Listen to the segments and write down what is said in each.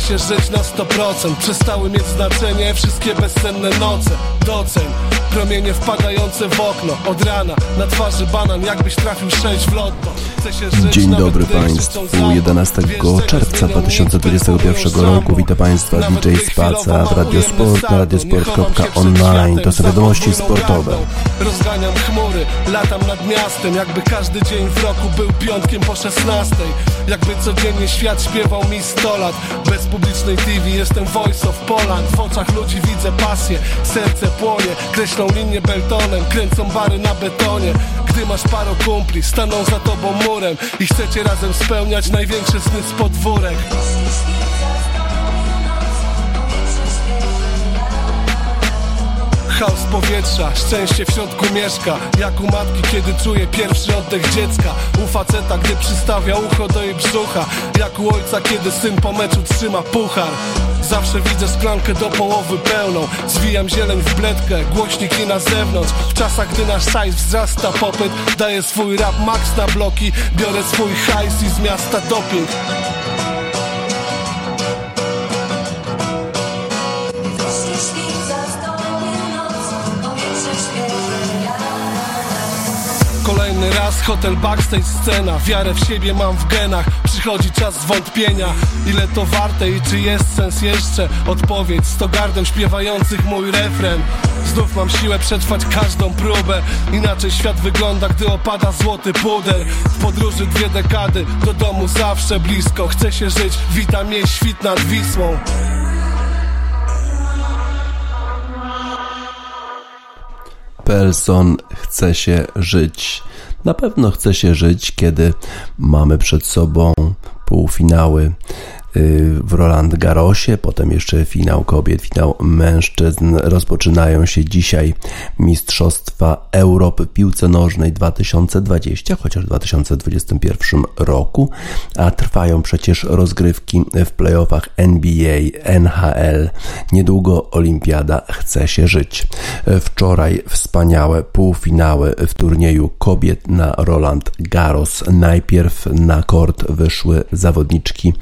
chce się żyć na 100% Przestały mieć znaczenie wszystkie bezsenne noce. Doceń. Promienie wpadające w okno. Od rana na twarzy banan jakbyś trafił 6 w lotto Dzień dobry Państwu, 11 czerwca 2021 roku. Witam Państwa DJ Spaca w Radiosport na radiosport.online. To są wiadomości sportowe. Rozganiam chmury, latam nad miastem, jakby każdy dzień w roku był piątkiem po 16. Jakby codziennie świat śpiewał mi 100 lat. Bez publicznej TV jestem voice of Poland. W oczach ludzi widzę pasję, serce płonie. Kreślą linię beltonem, kręcą bary na betonie. Gdy masz paru kumpli, staną za tobą murem I chcecie razem spełniać największe sny z podwórek Chaos powietrza, szczęście w środku mieszka. Jak u matki, kiedy czuje pierwszy oddech dziecka. U faceta, gdy przystawia ucho do jej brzucha. Jak u ojca, kiedy syn po meczu trzyma puchar. Zawsze widzę szklankę do połowy pełną. Zwijam zieleń w bledkę, głośniki na zewnątrz. W czasach, gdy nasz szajs wzrasta popyt Daję swój rap max na bloki. Biorę swój hajs i z miasta doping Kolejny raz hotel backstage scena. Wiarę w siebie mam w genach. Przychodzi czas zwątpienia Ile to warte i czy jest sens jeszcze? Odpowiedź sto gardeł śpiewających mój refren. Znów mam siłę przetrwać każdą próbę. Inaczej świat wygląda, gdy opada złoty puder. W podróży dwie dekady Do domu zawsze blisko. Chcę się żyć, witam jej świt nad Wisłą. Pelson chce się żyć. Na pewno chce się żyć, kiedy mamy przed sobą półfinały w Roland Garrosie, potem jeszcze finał kobiet, finał mężczyzn. Rozpoczynają się dzisiaj Mistrzostwa Europy piłce nożnej 2020, chociaż w 2021 roku, a trwają przecież rozgrywki w playoffach NBA, NHL. Niedługo Olimpiada chce się żyć. Wczoraj wspaniałe półfinały w turnieju kobiet na Roland Garros. Najpierw na kort wyszły zawodniczki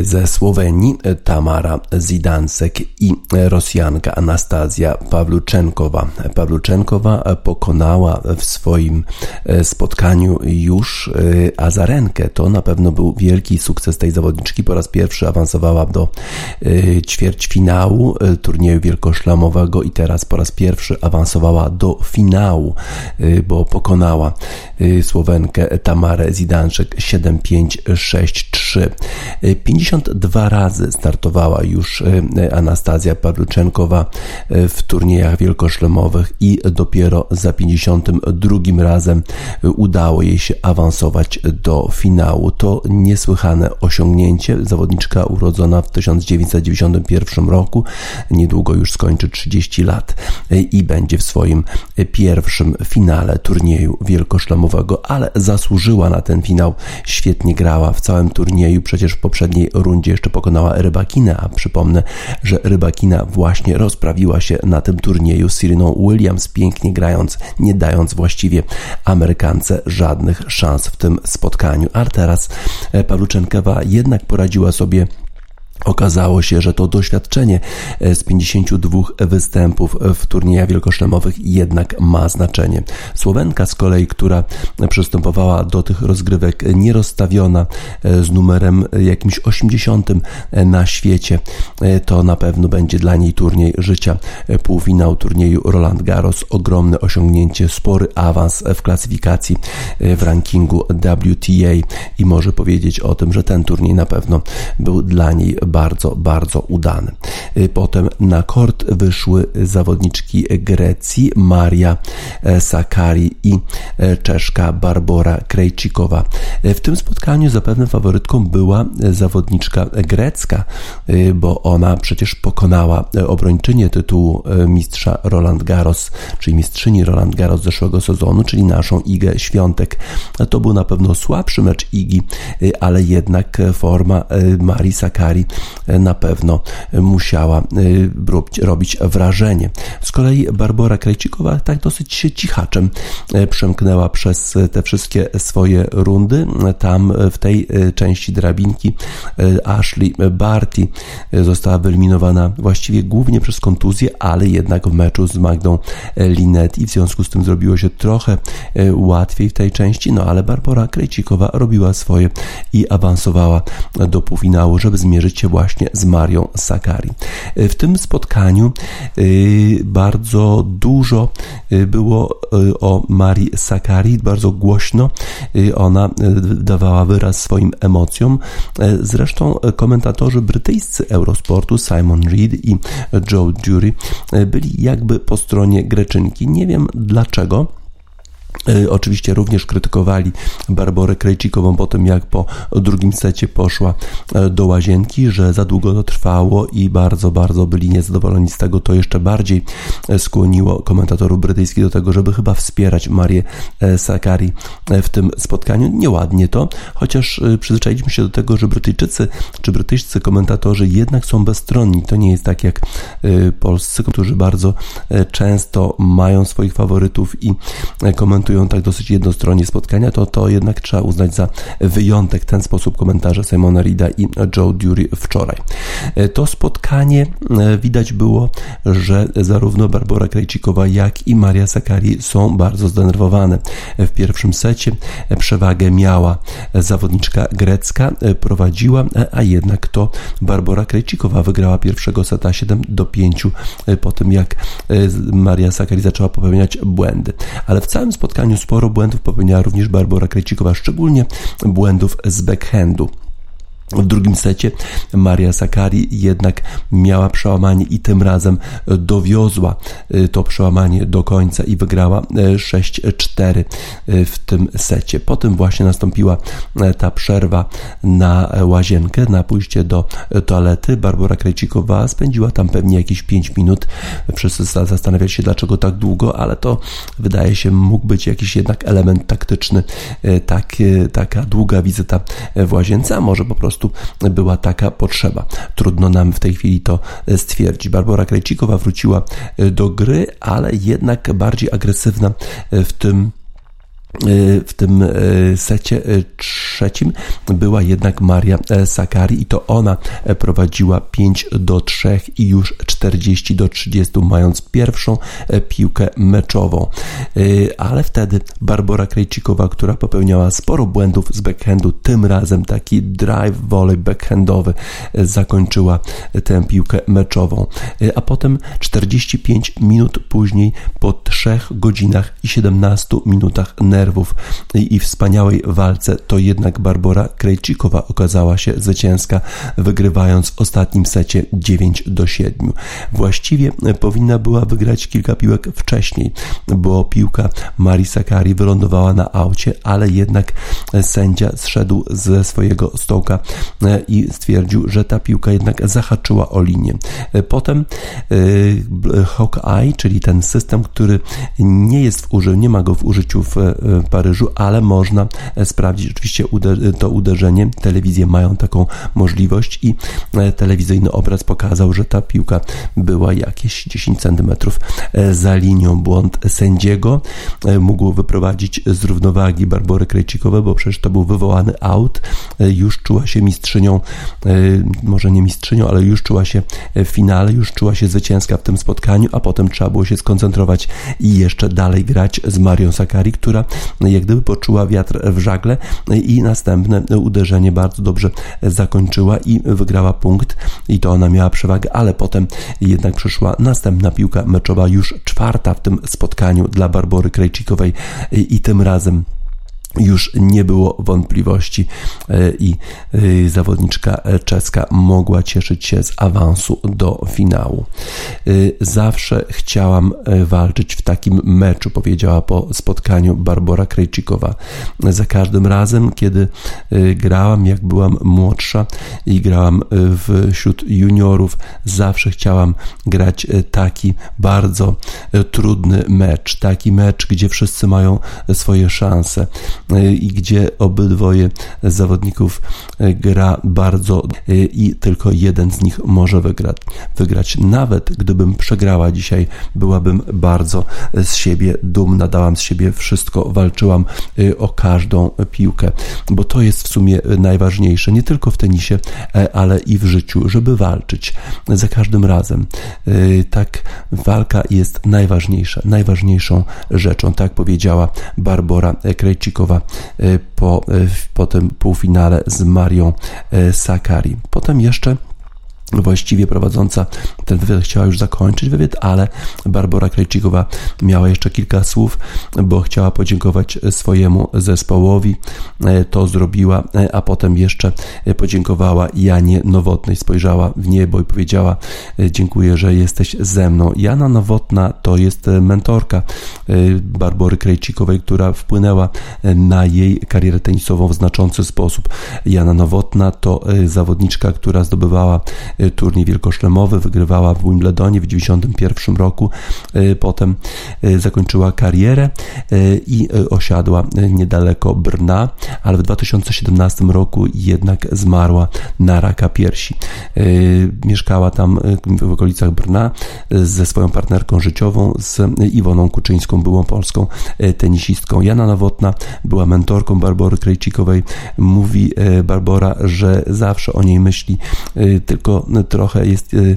ze Słowenii Tamara Zidansek i Rosjanka Anastazja Pawluczenkowa. Pawluczenkowa pokonała w swoim e, spotkaniu już e, Azarenkę. To na pewno był wielki sukces tej zawodniczki. Po raz pierwszy awansowała do e, ćwierćfinału turnieju wielkoszlamowego i teraz po raz pierwszy awansowała do finału, bo pokonała Słowenkę Tamarę Zidanczek 7-5-6-3. 52 razy startowała już e, Anastazja Pawluczenkowa e, w turniejach wielkoszlemowych i dopiero za 52 razem udało jej się awansować do finału. To niesłychane osiągnięcie. Zawodniczka urodzona w 1991 roku, niedługo już skończy 30 lat e, i będzie w swoim pierwszym finale turnieju wielkoszlemowego, ale zasłużyła na ten finał. Świetnie grała w całym turnieju, przecież w poprzedniej rundzie jeszcze pokonała Rybakinę, a przypomnę, że Rybakina właśnie rozprawiła się na tym turnieju z Syriną Williams, pięknie grając, nie dając właściwie Amerykance żadnych szans w tym spotkaniu. A teraz e, Pawluczenkowa jednak poradziła sobie Okazało się, że to doświadczenie e, z 52 występów w turniejach wielkoszlemowych jednak ma znaczenie. Słowenka z kolei, która przystępowała do tych rozgrywek nierozstawiona e, z numerem jakimś 80 na świecie, e, to na pewno będzie dla niej turniej życia. Półfinał turnieju Roland Garros, ogromne osiągnięcie, spory awans w klasyfikacji w rankingu WTA i może powiedzieć o tym, że ten turniej na pewno był dla niej bardzo, bardzo udany. Y, potem na kort wyszły zawodniczki Grecji Maria e, Sakari i e, Czeszka Barbora Krejcikowa. E, w tym spotkaniu zapewne faworytką była zawodniczka grecka, bo ona przecież pokonała obrończynię tytułu mistrza Roland Garros, czyli mistrzyni Roland Garros zeszłego sezonu, czyli naszą Igę Świątek. To był na pewno słabszy mecz Igi, ale jednak forma Marii Sakari na pewno musiała robić wrażenie. Z kolei Barbara Krejcikowa tak dosyć się cichaczem przemknęła przez te wszystkie swoje rundy. Tam w tej części drabinki Ashley Barty została wyeliminowana właściwie głównie przez kontuzję, ale jednak w meczu z Magdą Linet i w związku z tym zrobiło się trochę łatwiej w tej części, no ale Barbara Krejcikowa robiła swoje i awansowała do półfinału, żeby zmierzyć właśnie z Marią Sakari. W tym spotkaniu y, bardzo dużo y, było o Marii Sakari, bardzo głośno ona dawała wyraz swoim emocjom. Zresztą komentatorzy brytyjscy Eurosportu Simon Reed i Joe Dury byli jakby po stronie Greczynki. Nie wiem dlaczego. E, oczywiście również krytykowali Barborę Krejcikową po tym, jak po drugim secie poszła e, do łazienki, że za długo to trwało i bardzo, bardzo byli niezadowoleni z tego. To jeszcze bardziej e, skłoniło komentatorów brytyjskich do tego, żeby chyba wspierać Marię Sakari w tym spotkaniu. Nieładnie to, chociaż przyzwyczailiśmy się do tego, że Brytyjczycy czy brytyjscy komentatorzy jednak są bezstronni. To nie jest tak jak polscy, którzy bardzo często mają swoich faworytów i komentują komentują tak dosyć jednostronnie spotkania, to to jednak trzeba uznać za wyjątek ten sposób komentarza Simona Rida i Joe Dury wczoraj. E, to spotkanie e, widać było, że zarówno Barbara Krejcikowa, jak i Maria Sakari są bardzo zdenerwowane. W pierwszym secie przewagę miała zawodniczka grecka, e, prowadziła, a jednak to Barbara Krejcikowa wygrała pierwszego seta 7 do 5 po tym, jak Maria Sakari zaczęła popełniać błędy. Ale w całym spotkaniu spotkaniu sporo błędów popełniała również Barbara Krejcikowa, szczególnie błędów z backhandu. W drugim secie Maria Sakari jednak miała przełamanie i tym razem dowiozła y, to przełamanie do końca i wygrała 6-4 y, y, w tym secie. Potem właśnie nastąpiła ta przerwa na łazienkę, na pójście do toalety. Barbara Krejcikowa spędziła tam pewnie jakieś 5 minut. Wszyscy zastanawiali się, dlaczego tak długo, ale to wydaje się mógł być jakiś jednak element taktyczny, tak, taka długa wizyta w łazience, a może po prostu prostu była taka potrzeba. Trudno nam w tej chwili to stwierdzić. Barbara Krejcikowa wróciła do gry, ale jednak bardziej agresywna w tym w tym y, secie y, trzecim była jednak Maria Sakari i to ona prowadziła 5 do 3 i już 40 do 30 mając pierwszą piłkę meczową. Ale wtedy Barbara Krejcikowa, która popełniała sporo błędów z backhandu, tym razem taki drive volley backhandowy zakończyła tę piłkę meczową. A potem 45 minut później po 3 godzinach i 17 minutach nerwów i wspaniałej walce, to jednak Barbara Krejcikowa okazała się zwycięska, wygrywając w ostatnim secie 9 do 7. Właściwie powinna była wygrać kilka piłek wcześniej, bo piłka Marii Sakari wylądowała na aucie, ale jednak sędzia zszedł ze swojego stołka i stwierdził, że ta piłka jednak zahaczyła o linię. Potem e, Hawkeye, czyli ten system, który nie jest w użyciu, nie ma go w użyciu w Paryżu, ale można e, sprawdzić oczywiście to uderzenie. Telewizje mają taką możliwość i e, telewizyjny obraz pokazał, że ta piłka była jakieś 10 cm e, za linią. Błąd sędziego mógł wyprowadzić z równowagi Barbory Krejcikowe, bo przecież to był wywołany out. Już czuła się mistrzynią, może nie mistrzynią, ale już czuła się w finale, już czuła się zwycięska w tym spotkaniu, a potem trzeba było się skoncentrować i jeszcze dalej grać z Marią Sakari, która jak gdyby poczuła wiatr w żagle i następne uderzenie bardzo dobrze zakończyła i wygrała punkt. I to ona miała przewagę, ale potem jednak przyszła następna piłka meczowa, już czwarta w tym spotkaniu dla Barbory Krejcikowej i tym razem już nie było wątpliwości e, i e, zawodniczka czeska mogła cieszyć się z awansu do finału. Zawsze chciałam walczyć w takim meczu, powiedziała po spotkaniu Barbara Krejcikowa. Za każdym razem, kiedy grałam, jak byłam młodsza i grałam wśród juniorów, zawsze chciałam grać taki bardzo trudny mecz, taki mecz, gdzie wszyscy mają swoje szanse i gdzie obydwoje zawodników gra bardzo i tylko jeden z nich może wygrać. wygrać. Nawet gdybym przegrała dzisiaj, byłabym bardzo z siebie dumna, dałam z siebie wszystko, walczyłam o każdą piłkę, bo to jest w sumie najważniejsze, nie tylko w tenisie, ale i w życiu, żeby walczyć za każdym razem. Tak, walka jest najważniejsza, najważniejszą rzeczą, tak powiedziała Barbara Krejcikowa po, po tym półfinale z Marią Sakari. Potem jeszcze właściwie prowadząca ten wywiad chciała już zakończyć wywiad, ale Barbara Krajcikowa miała jeszcze kilka słów, bo chciała podziękować swojemu zespołowi. E, to zrobiła, e, a potem jeszcze podziękowała Janie Nowotnej. Spojrzała w niebo i powiedziała: e, Dziękuję, że jesteś ze mną. Jana Nowotna to jest mentorka Barbory Krajcikowej, która wpłynęła na jej karierę tenisową w znaczący sposób. Jana Nowotna to zawodniczka, która zdobywała turniej wielkoszlemowy, wygrywała w Wimbledonie w 1991 roku, y, potem y, zakończyła karierę i osiadła niedaleko Brna, ale w 2017 roku jednak zmarła na raka piersi. Mieszkała tam w okolicach Brna ze swoją partnerką życiową, z Iwoną Kuczyńską, byłą polską tenisistką. Jana Nowotna była mentorką Barbory Krejcikowej. Mówi Barbora, że zawsze o niej myśli tylko trochę jest e, e,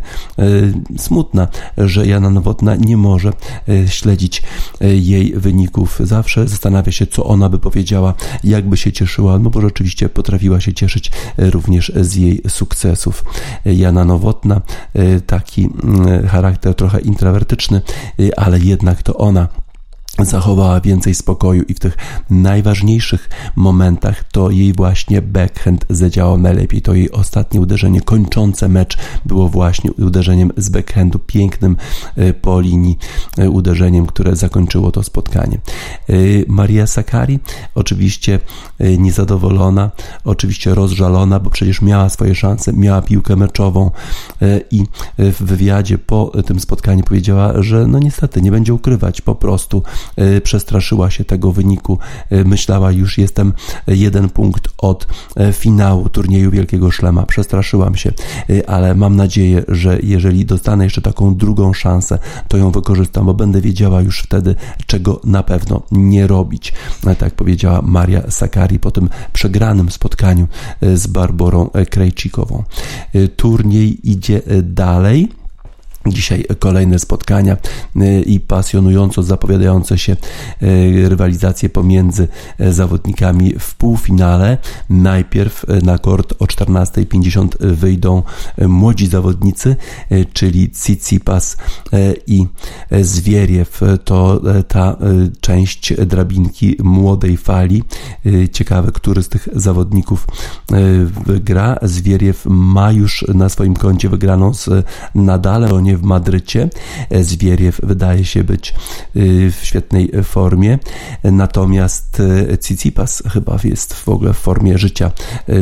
smutna, że Jana Nowotna nie może e, śledzić jej wyników. Zawsze zastanawia się, co ona by powiedziała, jakby się cieszyła, no bo rzeczywiście potrafiła się cieszyć również z jej sukcesów. Jana Nowotna, taki mm, charakter trochę introwertyczny, ale jednak to ona zachowała więcej spokoju i w tych najważniejszych momentach to jej właśnie backhand zadziałał najlepiej. To jej ostatnie uderzenie kończące mecz było właśnie uderzeniem z backhandu, pięknym e, po linii e, uderzeniem, które zakończyło to spotkanie. E, Maria Sakari oczywiście niezadowolona, oczywiście rozżalona, bo przecież miała swoje szanse, miała piłkę meczową i w wywiadzie po tym spotkaniu powiedziała, że no niestety nie będzie ukrywać, po prostu przestraszyła się tego wyniku. E, myślała, już jestem jeden punkt od e, finału turnieju Wielkiego Szlema. Przestraszyłam się, ale mam nadzieję, że jeżeli dostanę jeszcze taką drugą szansę, to ją wykorzystam, bo będę wiedziała już wtedy, czego na pewno nie robić. Tak powiedziała Maria Sakari po tym przegranym spotkaniu z Barborą Krejcikową. Turniej idzie dalej. Dzisiaj kolejne spotkania y, i pasjonująco zapowiadające się y, rywalizacje pomiędzy y, zawodnikami w półfinale. Najpierw na kort o 14.50 wyjdą młodzi zawodnicy, czyli Tsitsipas i Zwieriew. To ta część drabinki młodej fali. Ciekawe, który z tych zawodników wygra. Zwieriew ma już na swoim koncie wygraną z Nadalem, nie w Madrycie. Zwieriew wydaje się być y, w świetnej formie, natomiast Cicipas chyba jest w ogóle w formie życia.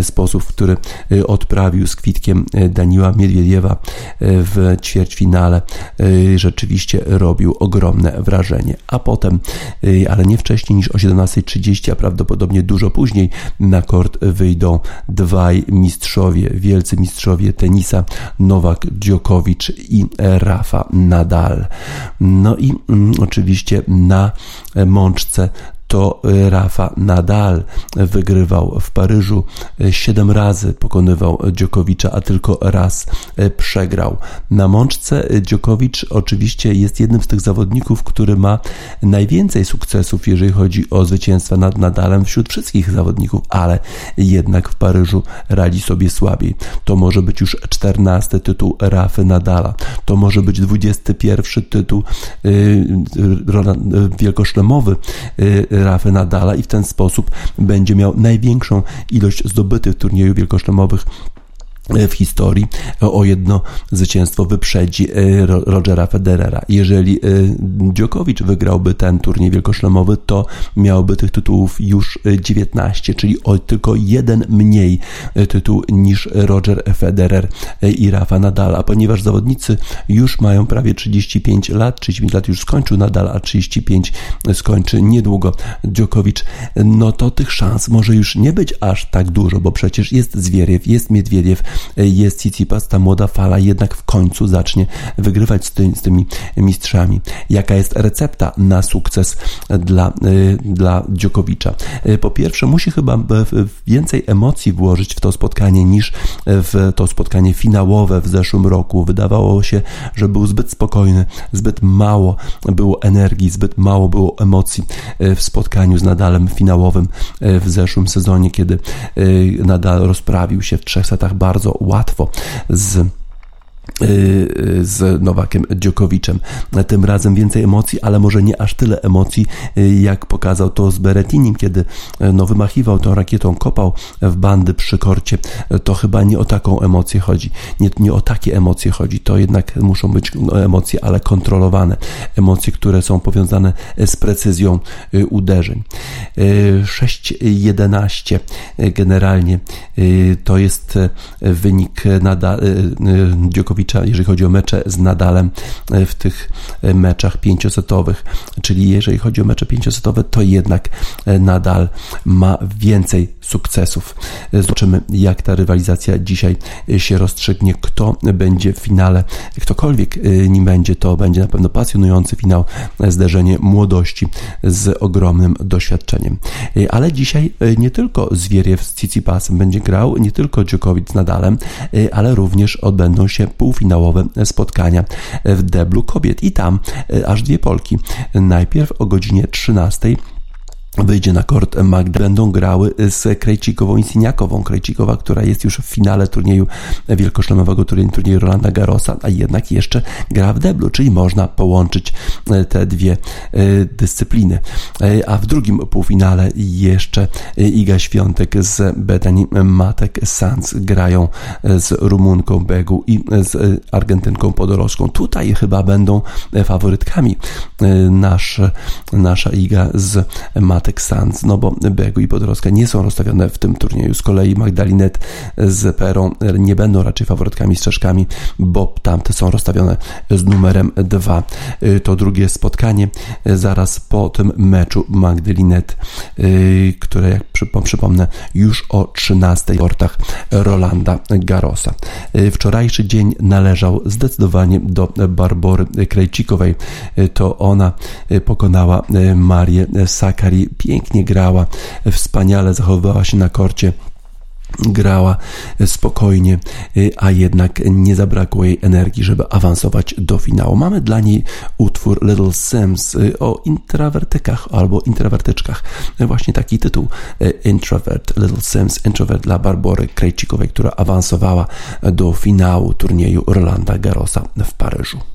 Sposób, który odprawił z kwitkiem Daniła Miedwiediewa w ćwierćfinale rzeczywiście robił ogromne wrażenie. A potem, ale nie wcześniej niż o 17.30, a prawdopodobnie dużo później na kort wyjdą dwaj mistrzowie, wielcy mistrzowie tenisa Nowak Djokovic i Rafa Nadal. No i mm, oczywiście na mączce to y, Rafa Nadal wygrywał w Paryżu 7 y, razy, pokonywał Dziokowicza, a tylko raz y, przegrał. Na mączce Dziokowicz oczywiście jest jednym z tych zawodników, który ma najwięcej sukcesów, jeżeli chodzi o zwycięstwa nad Nadalem wśród wszystkich zawodników, ale jednak w Paryżu radzi sobie słabiej. To może być już 14 tytuł Rafy Nadala, to może być 21 tytuł wielkoszlemowy Rafa Nadala i w ten sposób będzie miał największą ilość zdobytych turniejów wielkoszlemowych w historii o jedno zwycięstwo wyprzedzi e, Rogera Federera. Jeżeli e, Djokovic wygrałby ten turniej wielkoszlemowy, to miałby tych tytułów już 19, czyli o tylko jeden mniej tytuł niż Roger Federer i Rafa Nadal, a ponieważ zawodnicy już mają prawie 35 lat, 35 lat już skończył Nadal, a 35 skończy niedługo Djokovic, no to tych szans może już nie być aż tak dużo, bo przecież jest Zwieriew, jest Miedwiediew, jest Tsitsipas, ta młoda fala jednak w końcu zacznie wygrywać z, ty, z tymi mistrzami. Jaka jest recepta na sukces dla, y, dla Dziokowicza? Y, po pierwsze, musi chyba więcej emocji włożyć w to spotkanie niż w to spotkanie finałowe w zeszłym roku. Wydawało się, że był zbyt spokojny, zbyt mało było energii, zbyt mało było emocji y, w spotkaniu z Nadalem finałowym w zeszłym sezonie, kiedy Nadal rozprawił się w trzech setach bardzo łatwo z z Nowakiem Dziokowiczem. Tym razem więcej emocji, ale może nie aż tyle emocji, y, jak pokazał to z Beretinim, kiedy no, wymachiwał tą rakietą, kopał w bandy przy korcie. To chyba nie o taką emocję chodzi. Nie, nie o takie emocje chodzi. To jednak muszą być no, emocje, ale kontrolowane. Emocje, które są powiązane z precyzją uderzeń. 6-11 generalnie to jest wynik nadal Jeżeli chodzi o mecze z Nadalem e, w tych e, meczach pięciosetowych. Czyli jeżeli chodzi o mecze pięciosetowe, to jednak e, Nadal ma więcej sukcesów. Zobaczymy, jak ta rywalizacja dzisiaj się rozstrzygnie, kto będzie w finale. Ktokolwiek nim będzie, to będzie na pewno pasjonujący finał, zderzenie młodości z ogromnym doświadczeniem. Ale dzisiaj nie tylko Zwieriew z Cicipasem będzie grał, nie tylko Djokovic z Nadalem, ale również odbędą się półfinałowe spotkania w deblu kobiet i tam e, aż dwie Polki. Najpierw o godzinie 13 wyjdzie na kort Magda, będą grały z Krejcikową i Siniakową. Krejcikowa, która jest już w finale turnieju wielkoszlemowego turnieju, turnieju Rolanda Garrosa, a jednak jeszcze gra w deblu, czyli można połączyć e, te dwie e, dyscypliny. E, a w drugim półfinale jeszcze Iga Świątek z Betani Matek Sanz grają z Rumunką Begu i z Argentynką Podolską. Tutaj chyba będą faworytkami nasz, nasza Iga z Matek Matek no bo Begu i Podroska nie są rozstawione w tym turnieju. Z kolei Magdalinet z Perą nie będą raczej faworytkami strzeszkami, bo tamte są rozstawione z numerem 2. To drugie spotkanie zaraz po tym meczu Magdalinet, które jak przypomnę już o 13 portach Rolanda Garosa. Wczorajszy dzień należał zdecydowanie do Barbory Krejcikowej. To ona pokonała Marię Sakari pięknie grała, wspaniale zachowywała się na korcie grała spokojnie, a jednak nie zabrakło jej energii, żeby awansować do finału. Mamy dla niej utwór Little Sims o intrawertykach albo intrawertyczkach. Właśnie taki tytuł Introvert, Little Sims, Introvert dla Barbory Krejcikowej, która awansowała do finału turnieju Rolanda Garrosa w Paryżu.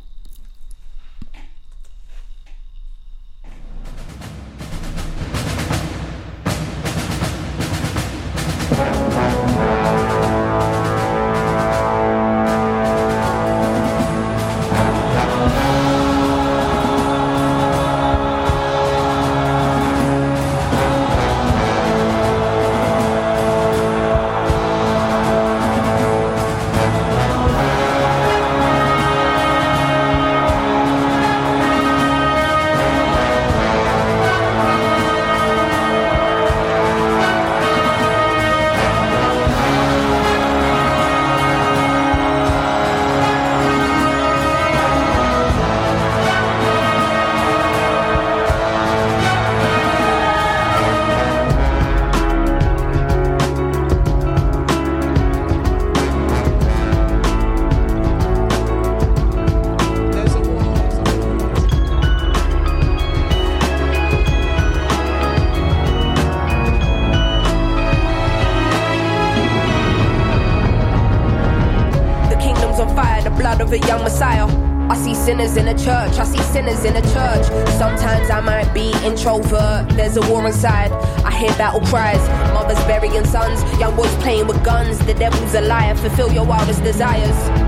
of a young messiah. I see sinners in a church, I see sinners in a church. Sometimes I might be introvert, there's a war inside. I hear battle cries, mothers burying sons, young boys playing with guns. The devil's a liar, fulfill your wildest desires.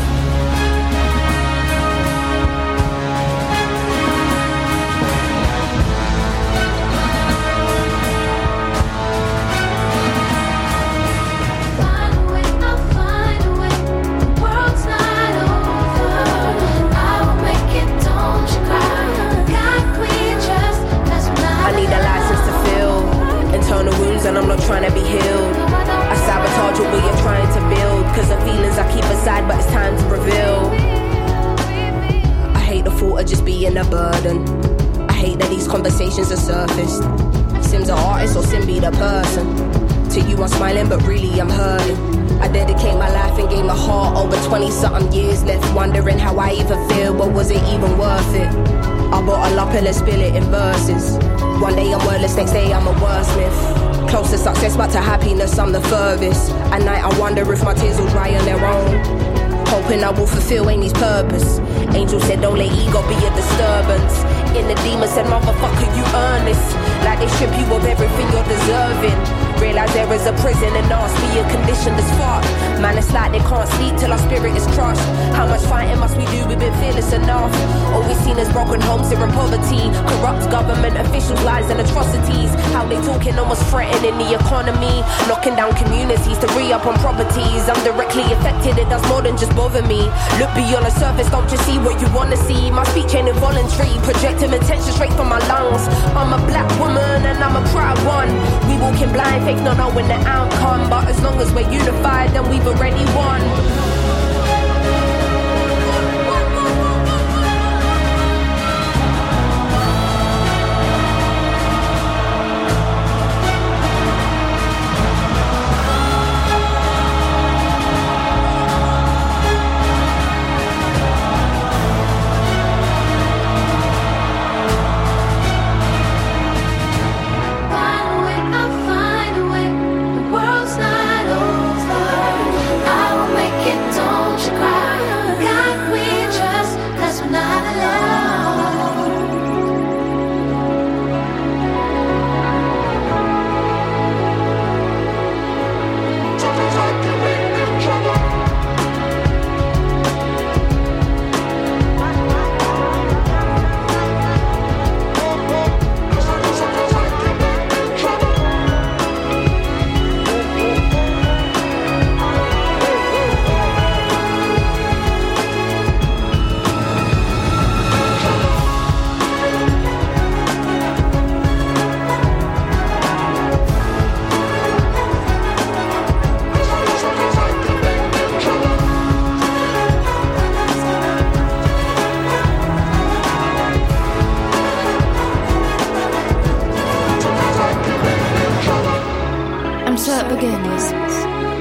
Spill it in verses. One day I'm wordless, next day I'm a wordsmith. Close to success, but to happiness, I'm the furthest. At night, I wonder if my tears will dry on their own. Hoping I will fulfill Amy's purpose. Angel said, Don't let ego be a disturbance. In the demon said, Motherfucker, you earn this. Like they strip you of everything you're deserving. Realize there is a prison and me a condition that's fucked. Man, it's like they can't sleep till our spirit is crushed. How much fighting must we do? We've been fearless enough. All we've seen is broken homes here in poverty. Corrupt government officials, lies and atrocities. How they talking almost threatening the economy. Knocking down communities to re up on properties. I'm directly affected, it does more than just bother me. Look beyond the surface, don't just see what you wanna see. My speech ain't involuntary, projecting attention straight from my lungs. I'm a black woman and I'm a proud one. We walking blind fake not knowing the outcome. But as long as we're unified, then we've already won.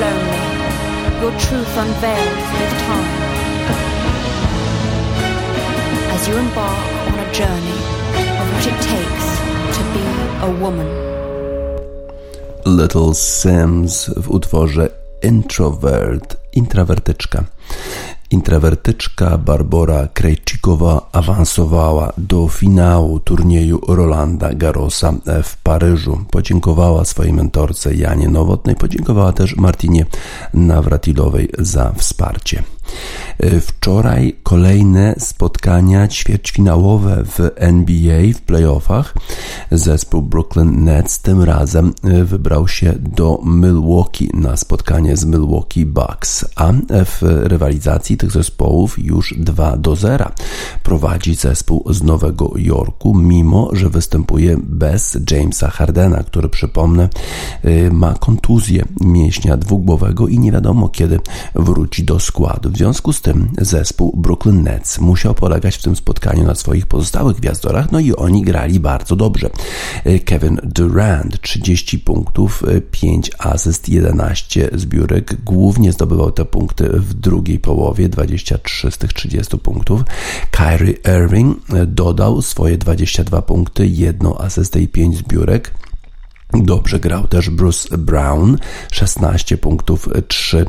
lonely, your truth unveiled with time. As you embark on a journey of what it takes to be a woman. Little Sims w utworze Introvert, intrawertyczka. Intrawertyczka Barbora Krejcikowa awansowała do finału turnieju Rolanda Garrosa w Paryżu. Podziękowała swojej mentorce Janie Nowotnej, podziękowała też Martinie Nawratilowej za wsparcie. Wczoraj kolejne spotkania ćwierćfinałowe w NBA w playoffach. Zespół Brooklyn Nets tym razem wybrał się do Milwaukee na spotkanie z Milwaukee Bucks, a w rywalizacji tych zespołów już 2 do 0 prowadzi zespół z Nowego Jorku, mimo że występuje bez Jamesa Hardena, który przypomnę y, ma kontuzję mięśnia dwugłowego i nie wiadomo kiedy wróci do składu. W związku z tym zespół Brooklyn Nets musiał polegać w tym spotkaniu na swoich pozostałych gwiazdorach, no i oni grali bardzo dobrze. Y, Kevin Durant 30 punktów, 5 y, asyst, 11 zbiórek, głównie zdobywał te punkty w drugiej połowie 23 z tych 30 punktów. Kyrie Irving dodał swoje 22 punkty, jedną asystę i 5 zbiórek. Dobrze grał też Bruce Brown, 16 punktów, 3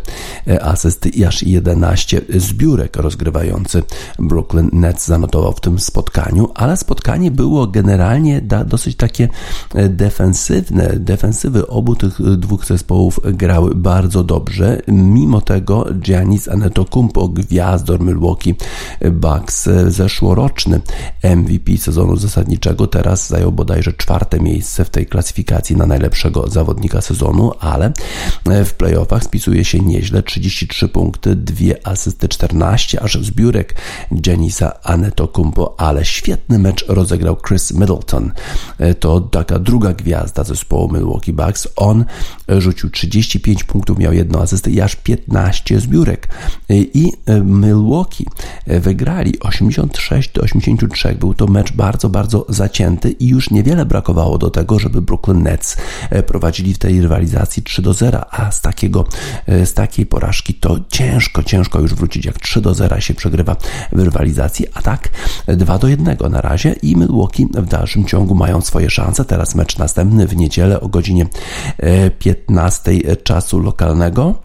asysty i aż 11 zbiórek rozgrywający Brooklyn Nets zanotował w tym spotkaniu, ale spotkanie było generalnie dosyć takie defensywne. Defensywy obu tych dwóch zespołów grały bardzo dobrze. Mimo tego Giannis Antetokounmpo, gwiazdor Milwaukee Bucks, zeszłoroczny MVP sezonu zasadniczego, teraz zajął bodajże czwarte miejsce w tej klasyfikacji na najlepszego zawodnika sezonu, ale e, w playoffach spisuje się nieźle. 33 punkty, 2 asysty, 14 aż zbiórek Janisa Kumpo, ale świetny mecz rozegrał Chris Middleton. E, to taka druga gwiazda zespołu Milwaukee Bucks. On rzucił 35 punktów, miał jedną asystę i aż 15 zbiórek. E, I Milwaukee wygrali 86 do 83. Był to mecz bardzo, bardzo zacięty i już niewiele brakowało do tego, żeby Brooklyn Nets Nets e, prowadzili w tej rywalizacji 3 do 0, a z takiego, e, z takiej porażki to ciężko, ciężko już wrócić, jak 3 do 0 się przegrywa w rywalizacji, a tak 2 do 1 na razie i Milwaukee w dalszym ciągu mają swoje szanse. Teraz mecz następny w niedzielę o godzinie 15 e, czasu lokalnego.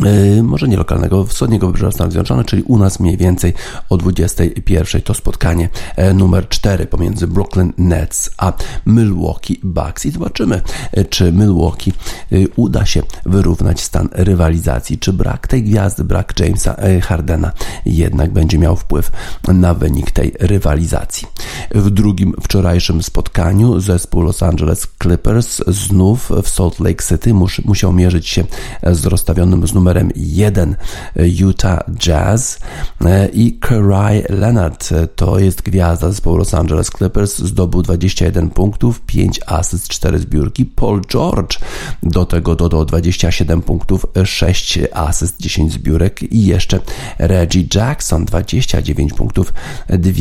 Yy, może nie lokalnego, wschodniego wybrzeża Stanów Zjednoczonych, czyli u nas mniej więcej o 21 to spotkanie e, numer 4 pomiędzy Brooklyn Nets a Milwaukee Bucks i zobaczymy, e, czy Milwaukee e, uda się wyrównać stan rywalizacji, czy brak tej gwiazdy, brak Jamesa Hardena jednak będzie miał wpływ na wynik tej rywalizacji. W drugim wczorajszym spotkaniu zespół Los Angeles Clippers znów w Salt Lake City musiał mierzyć się z rozstawionym znów numerem 1 Utah Jazz e, i Kawhi Leonard to jest gwiazda zespołu Los Angeles Clippers zdobył 21 punktów, 5 asyst, 4 zbiórki. Paul George do tego dodał 27 punktów, 6 asyst, 10 zbiórek i jeszcze Reggie Jackson 29 punktów, 2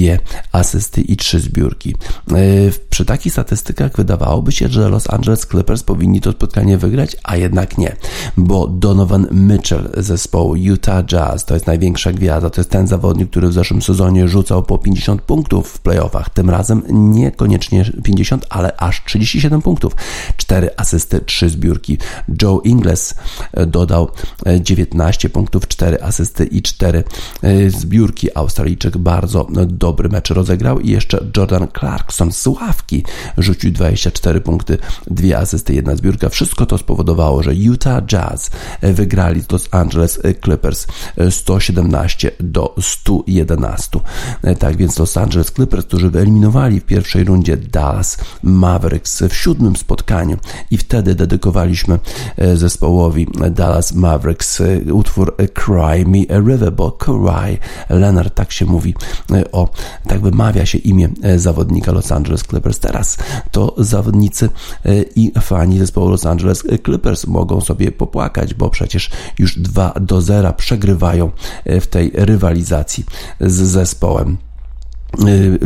asysty i 3 zbiórki. E, przy takich statystykach wydawałoby się, że Los Angeles Clippers powinni to spotkanie wygrać, a jednak nie, bo Donovan Mitchell zespołu Utah Jazz, to jest największa gwiazda, to jest ten zawodnik, który w zeszłym sezonie rzucał po 50 punktów w playoffach, tym razem niekoniecznie 50, ale aż 37 punktów, 4 asysty, 3 zbiórki. Joe Ingles e, dodał 19 e, punktów, 4 asysty i 4 e, zbiórki. Australijczyk bardzo dobry mecz rozegrał i jeszcze Jordan Clarkson. Z ławki rzucił 24 punkty, 2 asysty, 1 zbiórka. Wszystko to spowodowało, że Utah Jazz wygrali Los Angeles Clippers 117 e, do 111. E, tak więc Los Angeles Clippers, którzy wyeliminowali w pierwszej rundzie Dallas Mavericks w siódmym spotkaniu i wtedy dedykowaliśmy e, zespołowi Dallas Mavericks utwór Cry Me a River, bo Cry Leonard, tak się mówi o, tak wymawia się imię zawodnika Los Angeles Clippers. Teraz to zawodnicy i fani zespołu Los Angeles Clippers mogą sobie popłakać, bo przecież już 2 do 0 przegrywają e, w tej rywalizacji z zespołem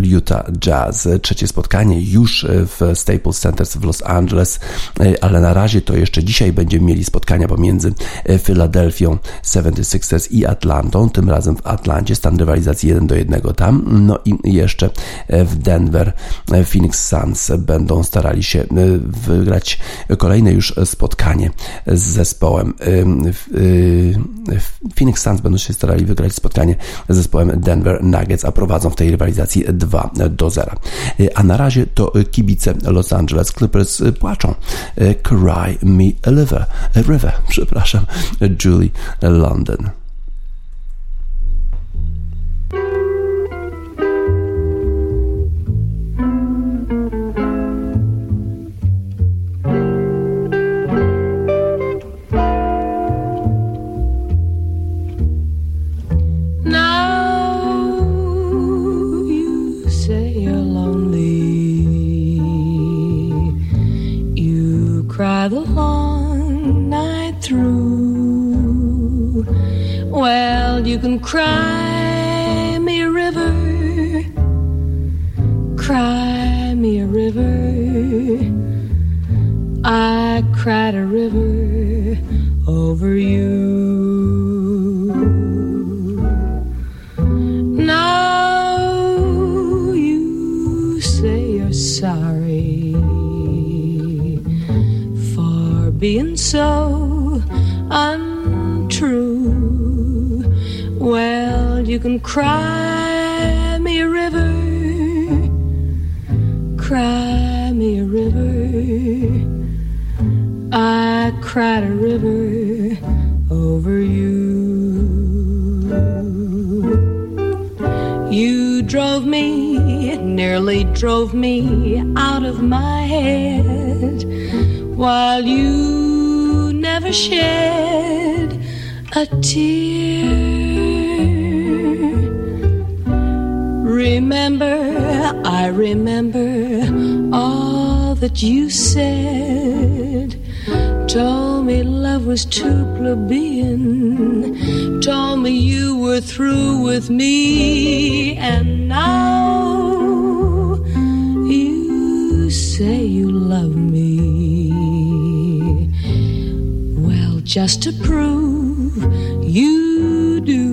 Utah Jazz. Trzecie spotkanie już w Staples Center w Los Angeles, y, ale na razie to jeszcze dzisiaj będziemy mieli spotkania pomiędzy Filadelfią 76ers i Atlantą, tym razem w Atlancie, stan rywalizacji 1 do 1 tam, no i jeszcze w Denver Phoenix Suns będą starali się wygrać kolejne już spotkanie z zespołem Phoenix Suns będą się starali wygrać spotkanie z zespołem Denver Nuggets, a prowadzą w tej rywalizacji rywalizacji 2 do 0. A na razie to kibice Los Angeles Clippers płaczą. Cry me a river, river przepraszam, Julie London. You can cry me a river, cry me a river. I cried a river over you. Being so untrue. Well, you can cry me a river, cry me a river. I cried a river over you. You drove me, nearly drove me out of my head, while you never shed a tear. remember, I remember all that you said. Told me love was too plebeian. Told me you were through with me. And now you say you love me. Just to prove you do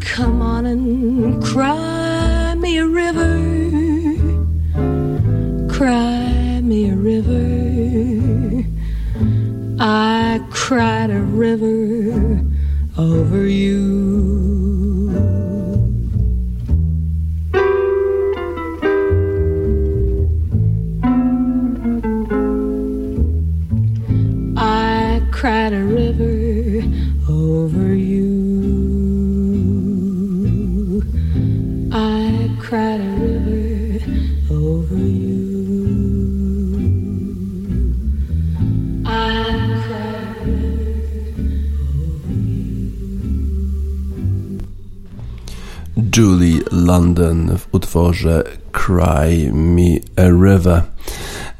Come on and Cry me a river, cry me a river. I cried a river over you. London w utworze Cry Me a River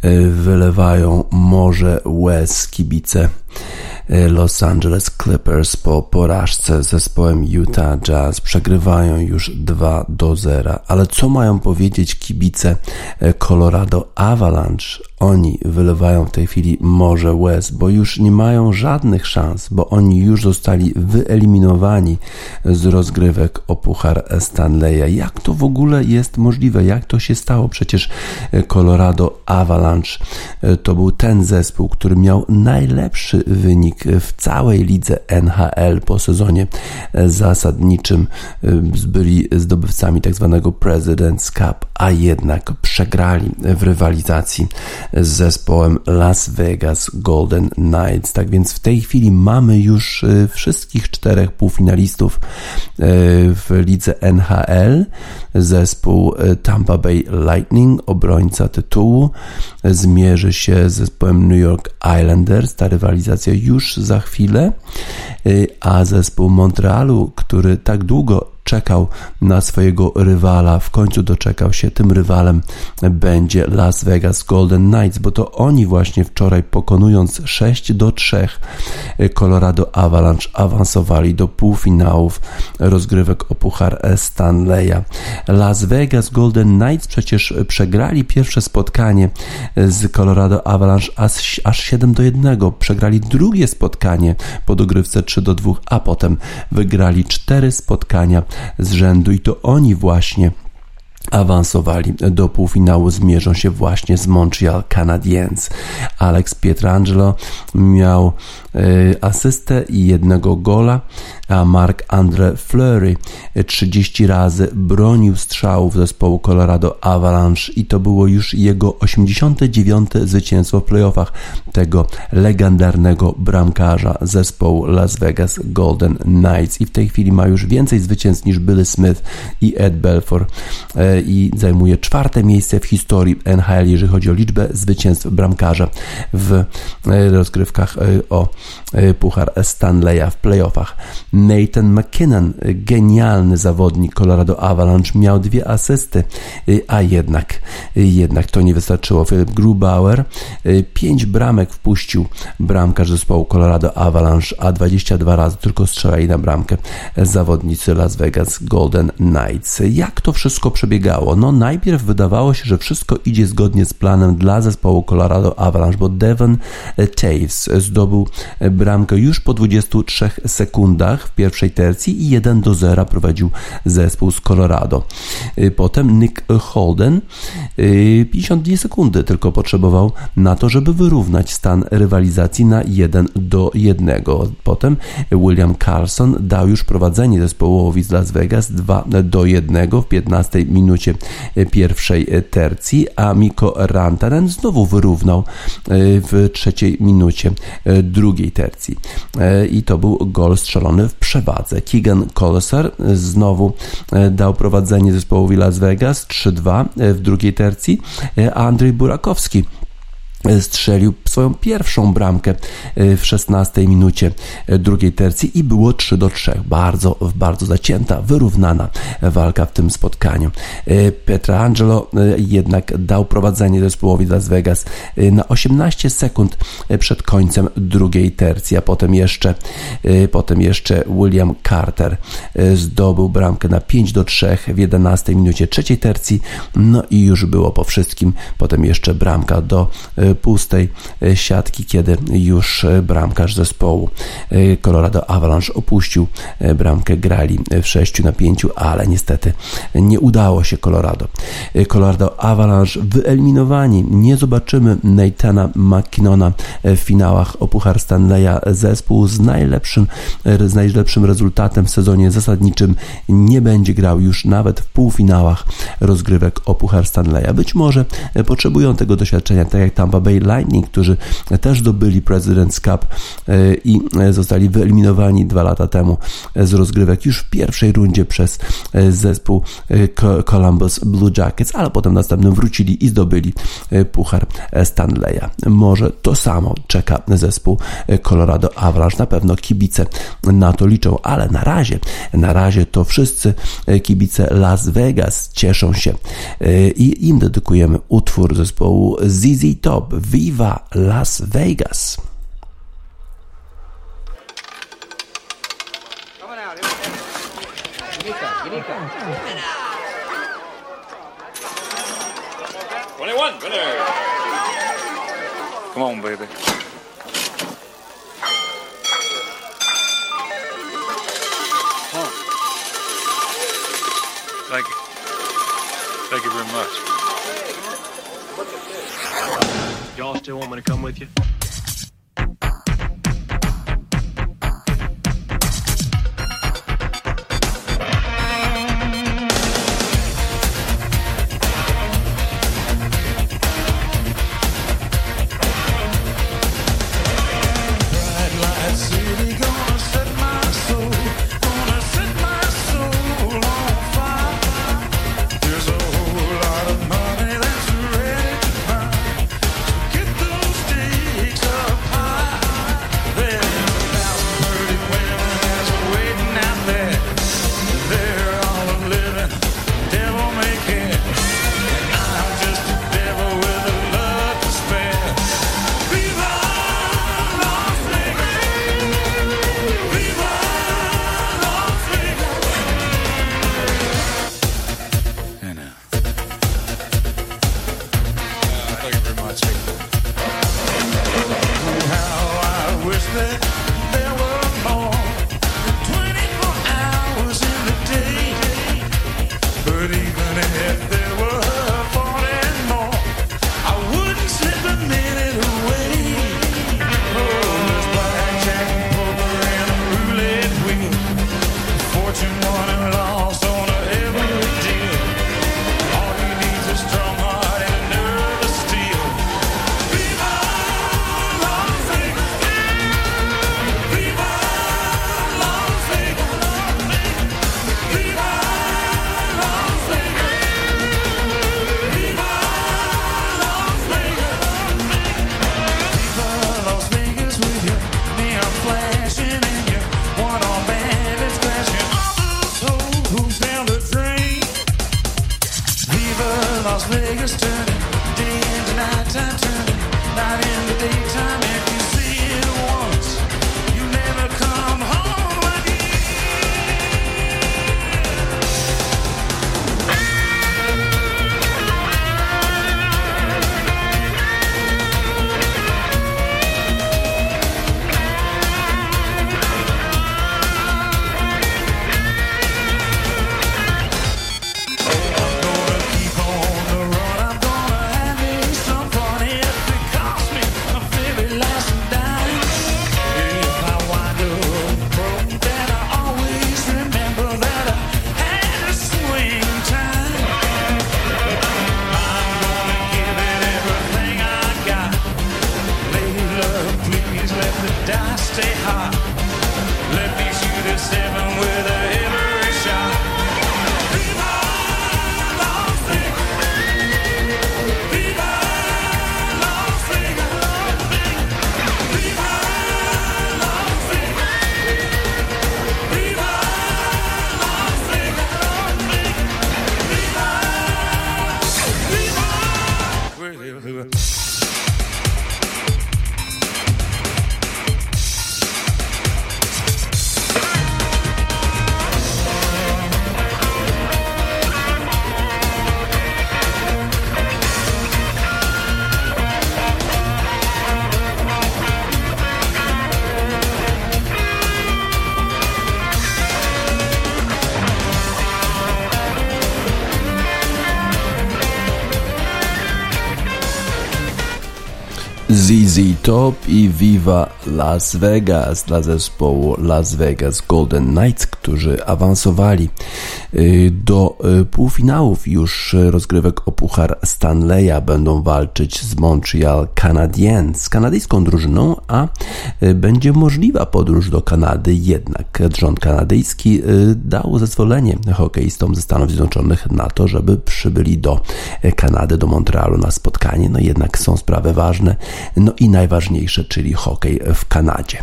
y, wylewają morze łez kibice y, Los Angeles Clippers po porażce z zespołem Utah Jazz przegrywają już 2 do 0. Ale co mają powiedzieć kibice y, Colorado Avalanche oni wylewają w tej chwili morze łez, bo już nie mają żadnych szans, bo oni już zostali wyeliminowani z rozgrywek o Puchar Stanleya. Jak to w ogóle jest możliwe? Jak to się stało? Przecież Colorado Avalanche e, to był ten zespół, który miał najlepszy wynik w całej lidze NHL po sezonie zasadniczym. E, byli zdobywcami tak zwanego President's Cup, a jednak przegrali w rywalizacji z zespołem Las Vegas Golden Knights. Tak więc w tej chwili mamy już y, wszystkich czterech półfinalistów y, w lidze NHL. Zespół y, Tampa Bay Lightning, obrońca tytułu, zmierzy się z zespołem New York Islanders. Ta rywalizacja już za chwilę. A zespół Montrealu, który tak długo czekał na swojego rywala, w końcu doczekał się. Tym rywalem będzie Las Vegas Golden Knights, bo to oni właśnie wczoraj pokonując 6 do 3 Colorado Avalanche awansowali do półfinałów rozgrywek o Puchar Stanleya. Las Vegas Golden Knights przecież przegrali pierwsze spotkanie z Colorado Avalanche aż, aż 7 do 1. Przegrali drugie spotkanie po dogrywce 3 do 2, a potem wygrali cztery spotkania z rzędu i to oni właśnie awansowali do półfinału, zmierzą się właśnie z Montreal Canadiens. Alex Pietrangelo miał y, asystę i jednego gola, a Marc-André Fleury 30 razy bronił strzałów zespołu Colorado Avalanche i to było już jego 89. zwycięstwo w playoffach tego legendarnego bramkarza zespołu Las Vegas Golden Knights i w tej chwili ma już więcej zwycięstw niż Billy Smith i Ed Belfour e, i zajmuje czwarte miejsce w historii NHL, jeżeli chodzi o liczbę zwycięstw bramkarza w e, rozgrywkach e, o Puchar Stanleya w playoffach. Nathan McKinnon, genialny zawodnik Colorado Avalanche, miał dwie asysty, a jednak, jednak to nie wystarczyło. Philip Grubauer pięć bramek wpuścił bramkarz zespołu Colorado Avalanche, a 22 razy tylko strzelali na bramkę zawodnicy Las Vegas Golden Knights. Jak to wszystko przebiegało? No najpierw wydawało się, że wszystko idzie zgodnie z planem dla zespołu Colorado Avalanche, bo Devon Taves zdobył bramkę już po 23 sekundach w pierwszej tercji i 1 do 0 prowadził zespół z Colorado. Potem Nick Holden 52 sekundy tylko potrzebował na to, żeby wyrównać stan rywalizacji na 1 do 1. Potem William Carlson dał już prowadzenie zespołowi z Las Vegas 2 do 1 w 15 minucie pierwszej tercji, a Miko Rantanen znowu wyrównał w trzeciej minucie drugiej tercji. I to był gol strzelony w przewadze. Keegan Colliser znowu dał prowadzenie zespołowi Las Vegas 3-2 w drugiej tercji, a Andrzej Burakowski strzelił swoją pierwszą bramkę e, w 16 minucie e, drugiej tercji i było 3 do 3. Bardzo, bardzo zacięta, wyrównana walka w tym spotkaniu. E, Petra Angelo jednak dał prowadzenie zespołowi Las Vegas na 18 sekund przed końcem drugiej tercji, a potem jeszcze, potem jeszcze William Carter zdobył bramkę na 5 do 3 w 11 minucie trzeciej tercji, no i już było po wszystkim. Potem jeszcze bramka do pustej siatki, kiedy już e, bramkarz zespołu e, Colorado Avalanche opuścił bramkę, grali w 6 na 5, ale niestety nie udało się Colorado. Colorado Avalanche wyeliminowani. Nie zobaczymy Nathana McKinnona w finałach o Puchar Stanleya. Zespół z najlepszym, z najlepszym rezultatem w sezonie zasadniczym nie będzie grał już nawet w półfinałach rozgrywek o Puchar Stanleya. Być może potrzebują tego doświadczenia, tak jak Tampa Bay Lightning, którzy też zdobyli President's Cup e, i e, zostali wyeliminowani dwa lata temu z rozgrywek już w pierwszej rundzie przez e, zespół Columbus Blue Jackets, ale potem następnym wrócili i zdobyli puchar Stanleya. Może to samo czeka zespół Colorado Avalanche. Na pewno kibice na to liczą, ale na razie, na razie to wszyscy kibice Las Vegas cieszą się i im dedykujemy utwór zespołu ZZ Top Viva Las Vegas. Twenty-one winner. Come on, baby. Thank you. Thank you very much. Y'all still want me to come with you? ZZ Top i Viva Las Vegas dla zespołu Las Vegas Golden Knights, którzy awansowali y, do y, półfinałów już rozgrywek o Puchar Stanleya. Będą walczyć z Montreal Canadiens, z kanadyjską drużyną, a będzie możliwa podróż do Kanady. Jednak rząd kanadyjski dał zezwolenie hokeistom ze Stanów Zjednoczonych na to, żeby przybyli do Kanady, do Montrealu na spotkanie. No jednak są sprawy ważne. No i najważniejsze, czyli hokej w Kanadzie.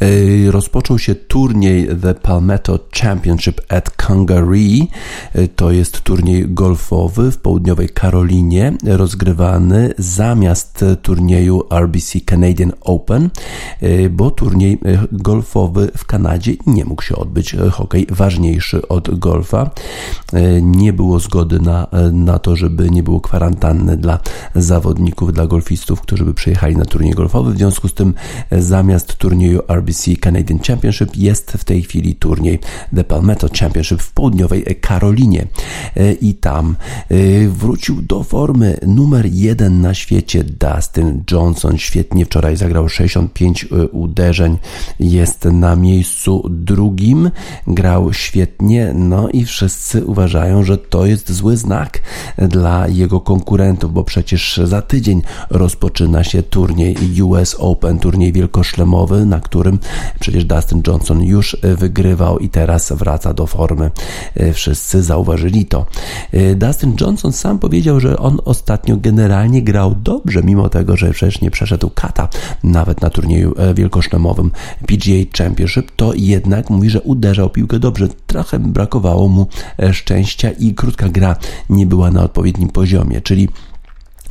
E, rozpoczął się turniej The Palmetto Championship at Congaree. E, to jest turniej golfowy w południowej Karolinie, rozgrywany zamiast turnieju RBC Canadian Open, e, bo turniej golfowy w Kanadzie nie mógł się odbyć. Hokej ważniejszy od golfa. Nie było zgody na, na to, żeby nie było kwarantanny dla zawodników, dla golfistów, którzy by przyjechali na turniej golfowy. W związku z tym zamiast turnieju RBC Canadian Championship jest w tej chwili turniej The Palmetto Championship w południowej Karolinie. E, i tam e, wrócił do formy numer jeden na świecie Dustin Johnson. Świetnie wczoraj zagrał 65 e, uderzeń, jest na miejscu drugim, grał świetnie, no i wszyscy uważają, że to jest zły znak dla jego konkurentów, bo przecież za tydzień rozpoczyna się turniej US Open, turniej wielkoszlemowy, na którym przecież Dustin Johnson już wygrywał i teraz wraca do formy. E, wszyscy zauważyli to. E, Dustin Johnson sam powiedział, że on ostatnio generalnie grał dobrze, mimo tego, że przecież nie przeszedł kata nawet na turnieju e, wielkoszlemowym PGA Championship, to jednak mówi, że uderzał piłkę dobrze. Trochę brakowało mu szczęścia i krótka gra nie była na odpowiednim poziomie, czyli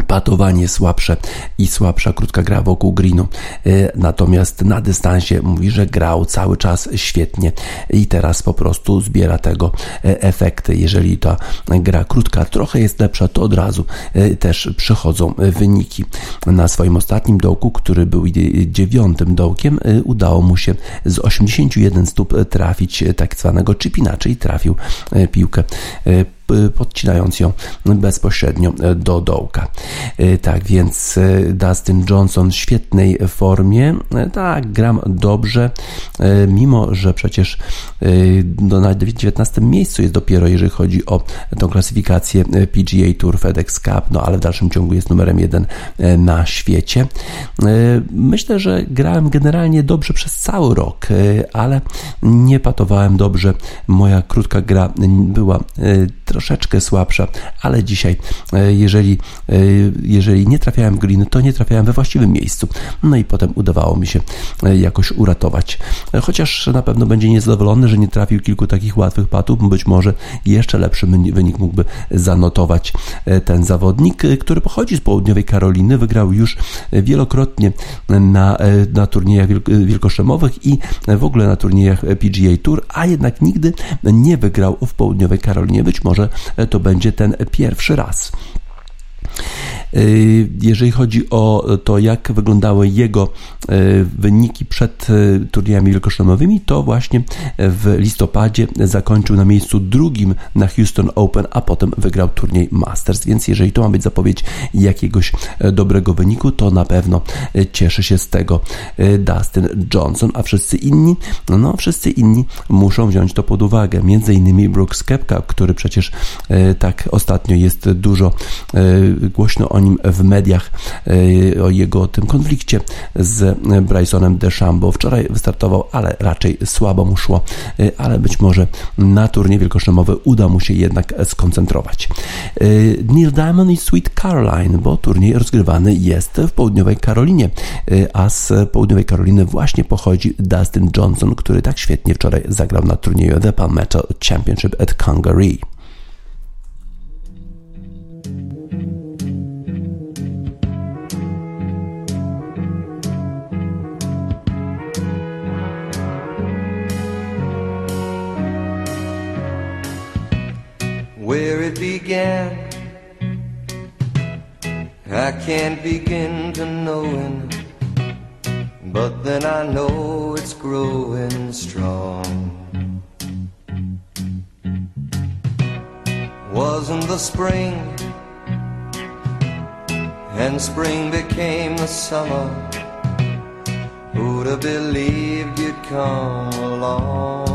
patowanie słabsze i słabsza krótka gra wokół greenu. E, natomiast na dystansie mówi, że grał cały czas świetnie i teraz po prostu zbiera tego e, efekty. Jeżeli ta gra krótka trochę jest lepsza, to od razu e, też przychodzą wyniki. Na swoim ostatnim dołku, który był dziewiątym dołkiem, udało mu się z 81 stóp trafić tak zwanego chipina, czyli trafił piłkę podcinając ją bezpośrednio do dołka. E, tak więc e, Dustin Johnson w świetnej formie. E, tak, gram dobrze, mimo że przecież na 19 miejscu jest dopiero, jeżeli chodzi o tą klasyfikację PGA Tour FedEx Cup, no ale w dalszym ciągu jest numerem jeden na świecie. Myślę, że grałem generalnie dobrze przez cały rok, ale nie patowałem dobrze. Moja krótka gra była troszeczkę słabsza, ale dzisiaj, e, jeżeli, e, jeżeli nie trafiałem w green, to nie trafiałem we właściwym miejscu. No i potem udawało mi się e, jakoś uratować. Chociaż na pewno będzie niezadowolony, że nie trafił kilku takich łatwych patów, być może jeszcze lepszy wynik mógłby zanotować ten zawodnik, który pochodzi z południowej Karoliny, wygrał już wielokrotnie na, na turniejach wielkoszemowych i w ogóle na turniejach PGA Tour, a jednak nigdy nie wygrał w południowej Karolinie. Być może to będzie ten pierwszy raz. Y, jeżeli chodzi o to, jak wyglądały jego y, wyniki przed y, turniejami wielkoszlemowymi, to właśnie w listopadzie zakończył na miejscu drugim na Houston Open, a potem wygrał turniej Masters. Więc jeżeli to ma być zapowiedź jakiegoś dobrego wyniku, to na pewno cieszy się z tego Dustin Johnson, a wszyscy inni, no wszyscy inni muszą wziąć to pod uwagę. Między innymi Brooks Kepka, który przecież tak ostatnio jest dużo głośno o nim w mediach, e, o jego tym konflikcie z Brysonem DeChambeau. Wczoraj wystartował, ale raczej słabo mu szło, e, ale być może na turniej wielkoszemowy uda mu się jednak skoncentrować. E, Neil Diamond i Sweet Caroline, bo turniej rozgrywany jest w południowej Karolinie, a z południowej Karoliny właśnie pochodzi Dustin Johnson, który tak świetnie wczoraj zagrał na turnieju The Palmetto Championship at Congaree. Began. I can't begin to know knowing, but then I know it's growing strong. Wasn't the spring, and spring became the summer. Who'd have believed you'd come along?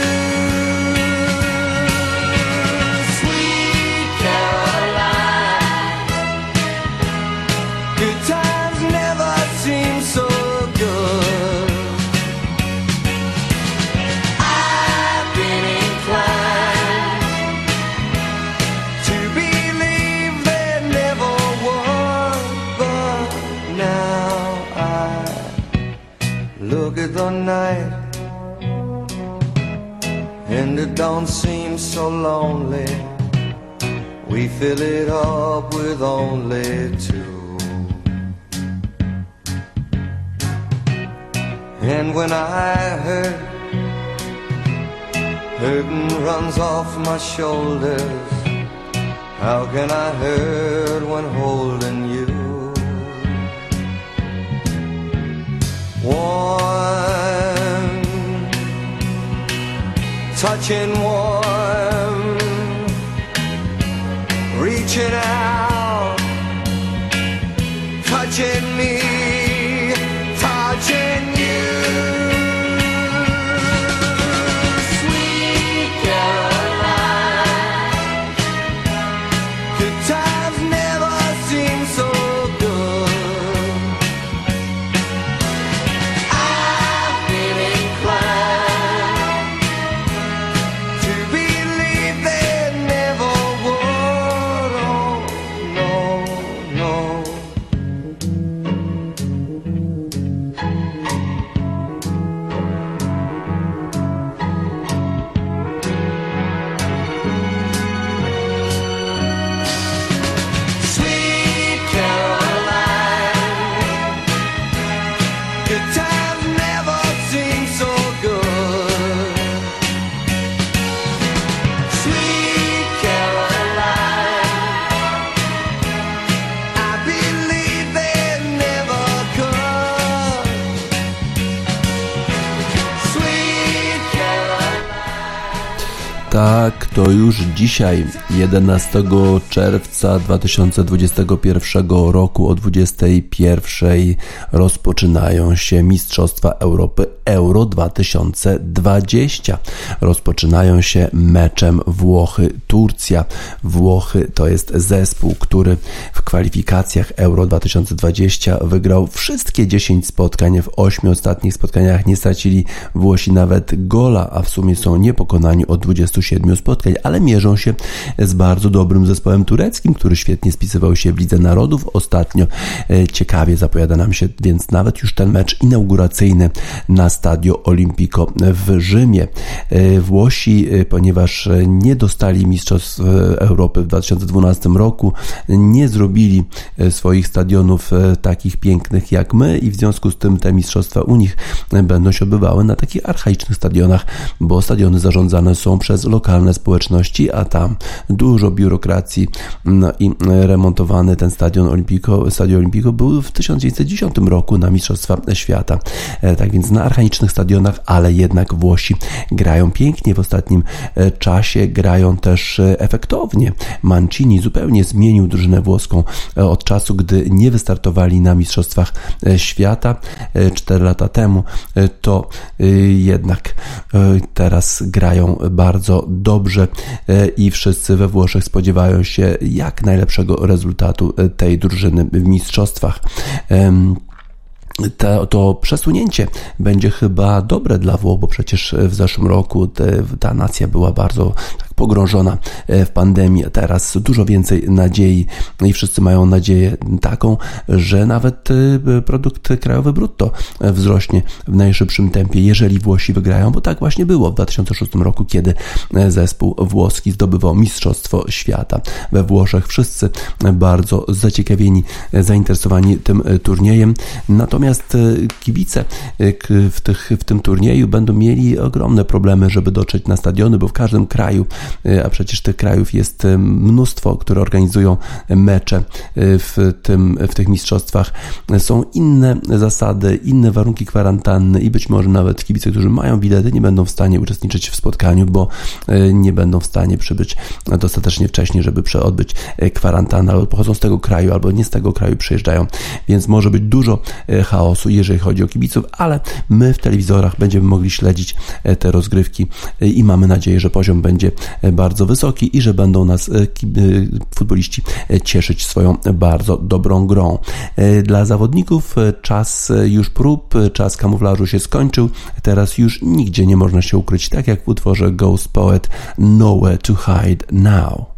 Don't seem so lonely. We fill it up with only two. And when I hurt, hurting runs off my shoulders. How can I hurt when holding you? Warm, touching warm, reaching out, Tak, to już dzisiaj, 11 czerwca 2021 roku o 21 rozpoczynają się Mistrzostwa Europy Euro 2020. Rozpoczynają się meczem Włochy-Turcja. Włochy to jest zespół, który w kwalifikacjach Euro 2020 wygrał wszystkie 10 spotkań. W 8 ostatnich spotkaniach nie stracili Włosi nawet gola, a w sumie są niepokonani od 27 spotkań, ale mierzą się z bardzo dobrym zespołem tureckim, który świetnie spisywał się w Lidze Narodów ostatnio. E, ciekawie zapowiada nam się więc nawet już ten mecz inauguracyjny na Stadio Olimpico w Rzymie. E, Włosi, e, ponieważ nie dostali Mistrzostw Europy w 2012 roku, nie zrobili swoich stadionów takich pięknych jak my i w związku z tym te mistrzostwa u nich będą się odbywały na takich archaicznych stadionach, bo stadiony zarządzane są przez lokalne społeczności, a tam dużo biurokracji no i remontowany ten stadion Olimpico, Stadion Olimpico był w 1910 roku na Mistrzostwa Świata. E, tak więc na archaicznych stadionach, ale jednak Włosi grają pięknie w ostatnim e, czasie, grają też e, efektownie. Mancini zupełnie zmienił drużynę włoską od czasu, gdy nie wystartowali na Mistrzostwach Świata 4 lata temu, to jednak teraz grają bardzo dobrze i wszyscy we Włoszech spodziewają się jak najlepszego rezultatu tej drużyny w mistrzostwach. To, to przesunięcie będzie chyba dobre dla Włoch, bo przecież w zeszłym roku te, ta nacja była bardzo tak pogrążona e, w pandemii. Teraz dużo więcej nadziei i wszyscy mają nadzieję taką, że nawet e, produkt krajowy brutto wzrośnie w najszybszym tempie, jeżeli Włosi wygrają, bo tak właśnie było w 2006 roku, kiedy e, zespół włoski zdobywał Mistrzostwo Świata. We Włoszech wszyscy bardzo zaciekawieni, zainteresowani tym turniejem. Natomiast kibice w, tych, w tym turnieju będą mieli ogromne problemy, żeby dotrzeć na stadiony, bo w każdym kraju a przecież tych krajów jest y, mnóstwo, które organizują mecze y, w, tym, w tych mistrzostwach. Są inne zasady, inne warunki kwarantanny i być może nawet kibice, którzy mają bilety, nie będą w stanie uczestniczyć w spotkaniu, bo nie będą w stanie przybyć dostatecznie wcześnie, żeby odbyć kwarantannę, albo pochodzą z tego kraju, albo nie z tego kraju przyjeżdżają, więc może być dużo chaosu, jeżeli chodzi o kibiców, ale my w telewizorach będziemy mogli śledzić te rozgrywki i mamy nadzieję, że poziom będzie bardzo wysoki i że będą nas e, e, futboliści e, cieszyć swoją bardzo dobrą grą. Dla zawodników czas już prób, czas kamuflażu się skończył. Teraz już nigdzie nie można się ukryć, tak jak w utworze Ghost Poet Nowhere to Hide Now.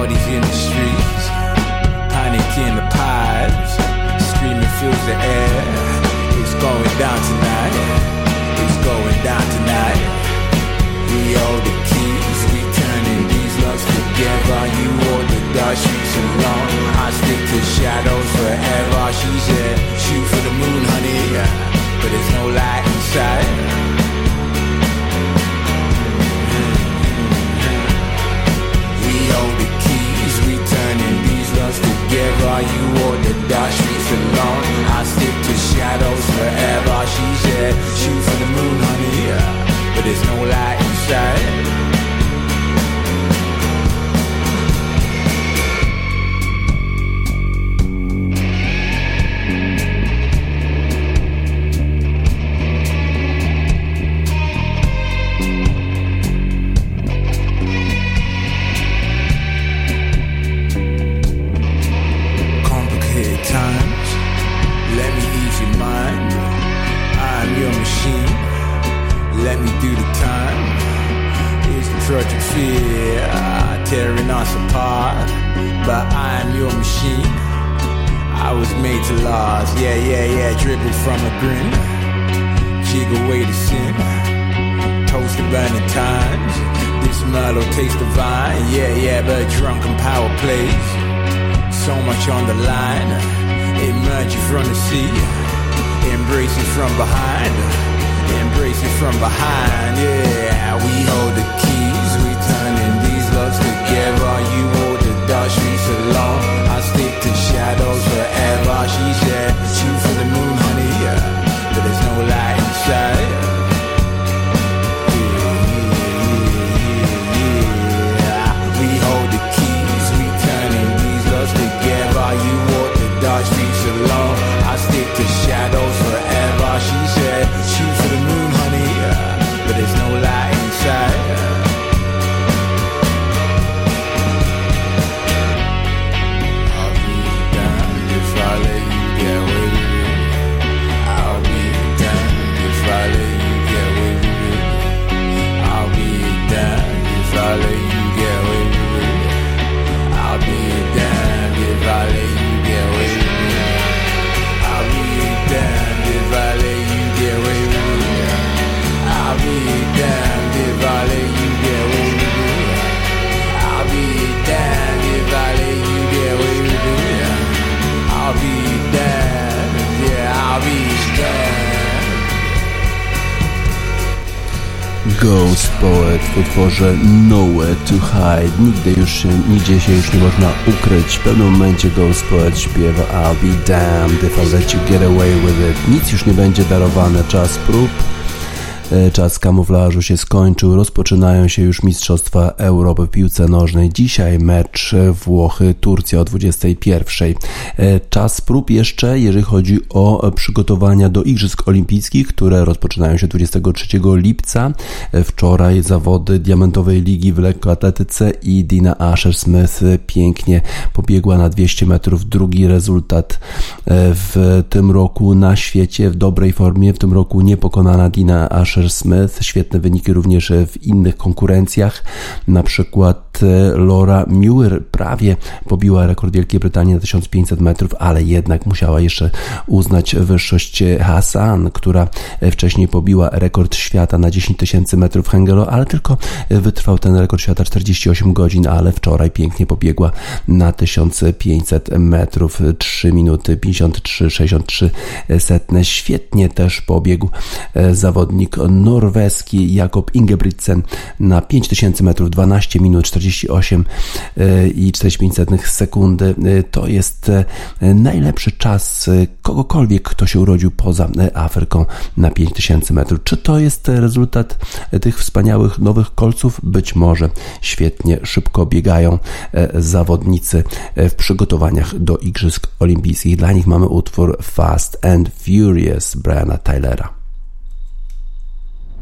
parties in the streets, panic in the pipes, screaming fills the air. It's going down tonight. It's going down tonight. We hold the keys, we turning these loves together. You all the dark streets alone. I stick to shadows forever. She said, shoot for the moon, honey, but there's no light inside. are you on the dark streets alone? I stick to shadows forever. She said, shoot for the moon, honey, yeah. but there's no light inside. Yeah, yeah, yeah. Dribble from a grin. Jig away the sin. Toast the burning times. This Merlot tastes divine. Yeah, yeah, but drunken power plays. So much on the line. Emerging from the sea. Embracing from behind. Embracing from behind. Yeah, we hold the keys. We turning these loves together. You hold the dark streets alone. I stick to shadows forever. She said, shoot for the moon, honey. Yeah, but there's no light inside. Utworze Nowhere to Hide. Nigdy już się, nigdzie się już nie można ukryć. W pewnym momencie Ghost Poet śpiewa I'll be damned if I let you get away with it. Nic już nie będzie darowane. Czas prób. E, Czas kamuflażu się skończył, rozpoczynają się już Mistrzostwa Europy w piłce nożnej. Dzisiaj mecz Włochy-Turcja o 21. E, Czas prób jeszcze, jeżeli chodzi o przygotowania do Igrzysk Olimpijskich, które rozpoczynają się 23 lipca. E, Wczoraj zawody Diamentowej Ligi w lekkoatletyce i Dina Asher-Smith pięknie pobiegła na 200 metrów. Drugi rezultat w tym roku na świecie w dobrej formie. W tym roku niepokonana Dina Asher Smith, świetne wyniki również w innych konkurencjach, na przykład Laura Muir prawie pobiła rekord Wielkiej Brytanii na 1500 metrów, ale jednak musiała jeszcze uznać wyższość Hassan, która wcześniej pobiła rekord świata na 10 tysięcy metrów Hengelo, ale tylko wytrwał ten rekord świata 48 godzin, ale wczoraj pięknie pobiegła na 1500 metrów. 3 minuty 53-63 setne. Świetnie też pobiegł zawodnik norweski Jakob Ingebrigtsen na 5000 metrów 12 minut 48 i 45 sekundy. To jest najlepszy czas kogokolwiek, kto się urodził poza Afryką na 5000 metrów. Czy to jest rezultat tych wspaniałych nowych kolców? Być może. Świetnie, szybko biegają zawodnicy w przygotowaniach do Igrzysk Olimpijskich. Dla nich mamy utwór Fast and Furious Briana Tylera.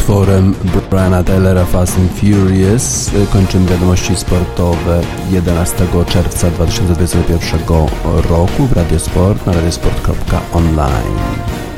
Utworem Briana Taylora Fast and Furious kończymy wiadomości sportowe 11 czerwca 2021 roku w Radiosport na radiosport.online.